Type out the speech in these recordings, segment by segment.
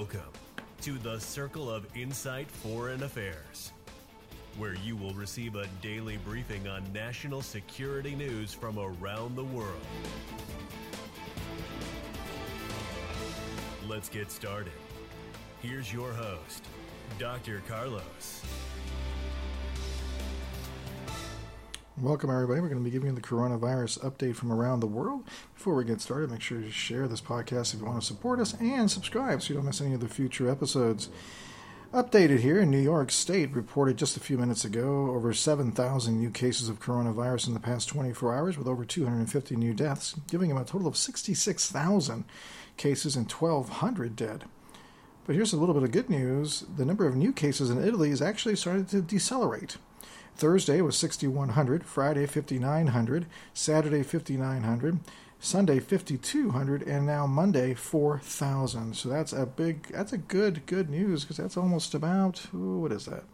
Welcome to the Circle of Insight Foreign Affairs, where you will receive a daily briefing on national security news from around the world. Let's get started. Here's your host, Dr. Carlos. Welcome, everybody. We're going to be giving you the coronavirus update from around the world. Before we get started, make sure you share this podcast if you want to support us and subscribe so you don't miss any of the future episodes. Updated here in New York State, reported just a few minutes ago over 7,000 new cases of coronavirus in the past 24 hours, with over 250 new deaths, giving them a total of 66,000 cases and 1,200 dead. But here's a little bit of good news the number of new cases in Italy has actually started to decelerate. Thursday was 6,100, Friday 5,900, Saturday 5,900, Sunday 5,200, and now Monday 4,000. So that's a big, that's a good, good news because that's almost about, ooh, what is that?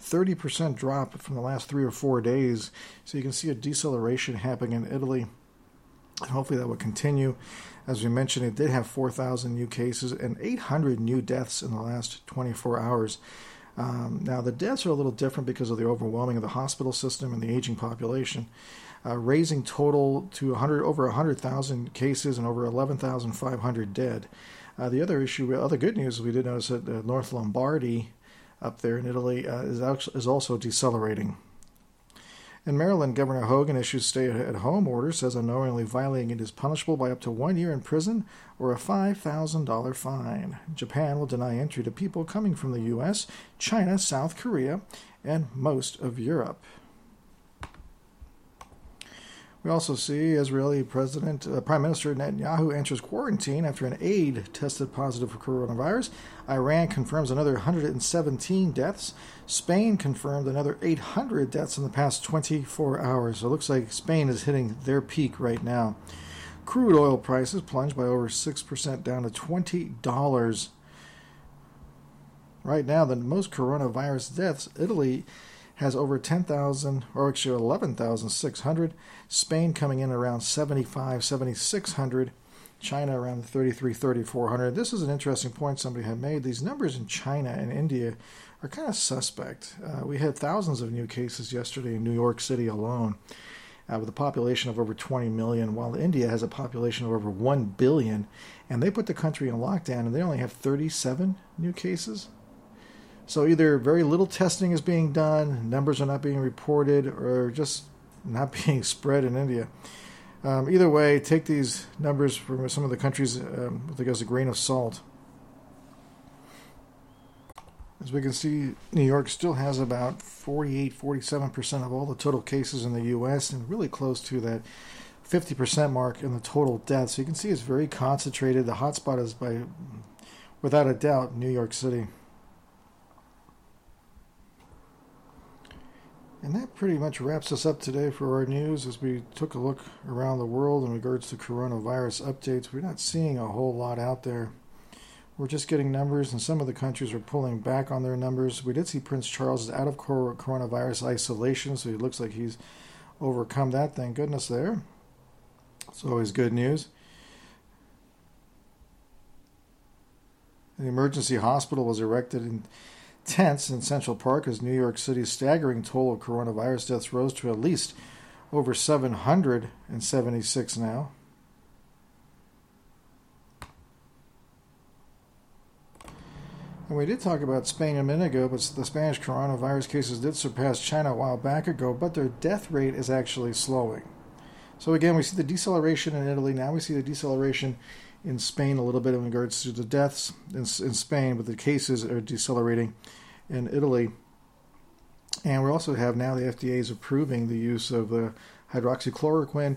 30% drop from the last three or four days. So you can see a deceleration happening in Italy. Hopefully that will continue. As we mentioned, it did have 4,000 new cases and 800 new deaths in the last 24 hours. Um, now, the deaths are a little different because of the overwhelming of the hospital system and the aging population, uh, raising total to 100, over 100,000 cases and over 11,500 dead. Uh, the other issue, other good news, we did notice that uh, North Lombardy up there in Italy uh, is, actually, is also decelerating. In Maryland, Governor Hogan issues stay at home order, says unknowingly violating it is punishable by up to one year in prison or a $5,000 fine. Japan will deny entry to people coming from the U.S., China, South Korea, and most of Europe. We also see Israeli President uh, Prime Minister Netanyahu enters quarantine after an aide tested positive for coronavirus. Iran confirms another 117 deaths. Spain confirmed another 800 deaths in the past 24 hours. So it looks like Spain is hitting their peak right now. Crude oil prices plunged by over 6% down to $20. Right now, the most coronavirus deaths, Italy has over 10,000, or actually 11,600. Spain coming in around 75, 7,600. China around 33, 3,400. This is an interesting point somebody had made. These numbers in China and India are kind of suspect. Uh, we had thousands of new cases yesterday in New York City alone, uh, with a population of over 20 million, while India has a population of over 1 billion, and they put the country in lockdown and they only have 37 new cases. So either very little testing is being done, numbers are not being reported, or just not being spread in India. Um, either way, take these numbers from some of the countries um, with as a grain of salt. As we can see, New York still has about 48, 47% of all the total cases in the U.S. and really close to that 50% mark in the total deaths. So you can see it's very concentrated. The hotspot is by, without a doubt, New York City. And that pretty much wraps us up today for our news as we took a look around the world in regards to coronavirus updates. We're not seeing a whole lot out there. We're just getting numbers, and some of the countries are pulling back on their numbers. We did see Prince Charles is out of coronavirus isolation, so it looks like he's overcome that. Thank goodness there. It's always good news. The emergency hospital was erected in tents in Central Park as New York City's staggering toll of coronavirus deaths rose to at least over 776 now. And we did talk about Spain a minute ago, but the Spanish coronavirus cases did surpass China a while back ago, but their death rate is actually slowing. So again, we see the deceleration in Italy. Now we see the deceleration in Spain a little bit in regards to the deaths in, in Spain, but the cases are decelerating in Italy. And we also have now the FDA is approving the use of the hydroxychloroquine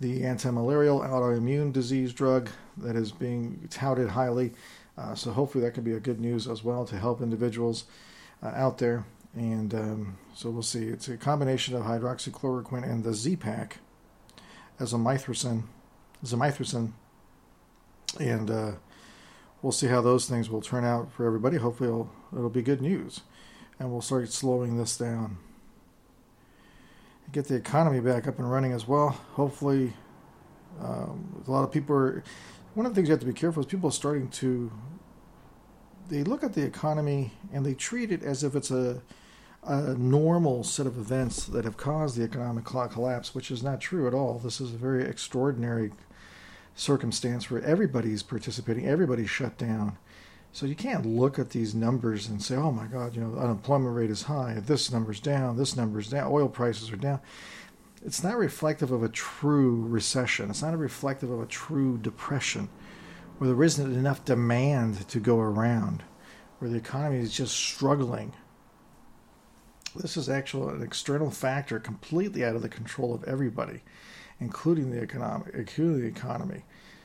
the anti-malarial autoimmune disease drug that is being touted highly. Uh, so hopefully that could be a good news as well to help individuals uh, out there. And um, so we'll see. It's a combination of hydroxychloroquine and the Z-Pak as a mithrasin, zamithrasin, and uh, we'll see how those things will turn out for everybody. Hopefully, it'll, it'll be good news, and we'll start slowing this down. Get the economy back up and running as well. Hopefully, um, a lot of people are. One of the things you have to be careful is people are starting to. They look at the economy and they treat it as if it's a a normal set of events that have caused the economic collapse, which is not true at all. This is a very extraordinary circumstance where everybody's participating, everybody's shut down. So you can't look at these numbers and say, "Oh my God, you know, unemployment rate is high. This number's down. This number's down. Oil prices are down." It's not reflective of a true recession. It's not reflective of a true depression, where there isn't enough demand to go around, where the economy is just struggling this is actually an external factor completely out of the control of everybody, including the economic, including the economy.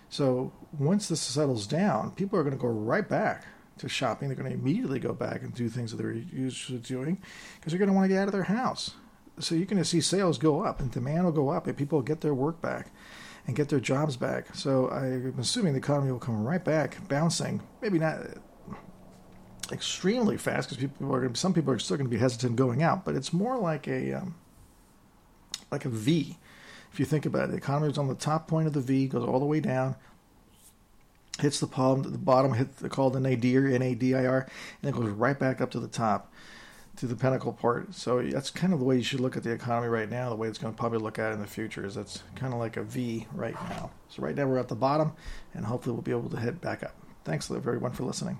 So once this settles down, people are going to go right back to shopping. They're going to immediately go back and do things that they're used to doing because they're going to want to get out of their house. So you're going to see sales go up and demand will go up and people will get their work back and get their jobs back. So I'm assuming the economy will come right back, bouncing. Maybe not extremely fast because people are some people are still going to be hesitant going out, but it's more like a um, like a V. If you think about it, the economy is on the top point of the V, goes all the way down, hits the palm, the bottom hit the called the nadir, N A D I R, and then goes right back up to the top, to the pinnacle part. So that's kind of the way you should look at the economy right now. The way it's going to probably look at it in the future is that's kind of like a V right now. So right now we're at the bottom, and hopefully we'll be able to head back up. Thanks everyone for listening.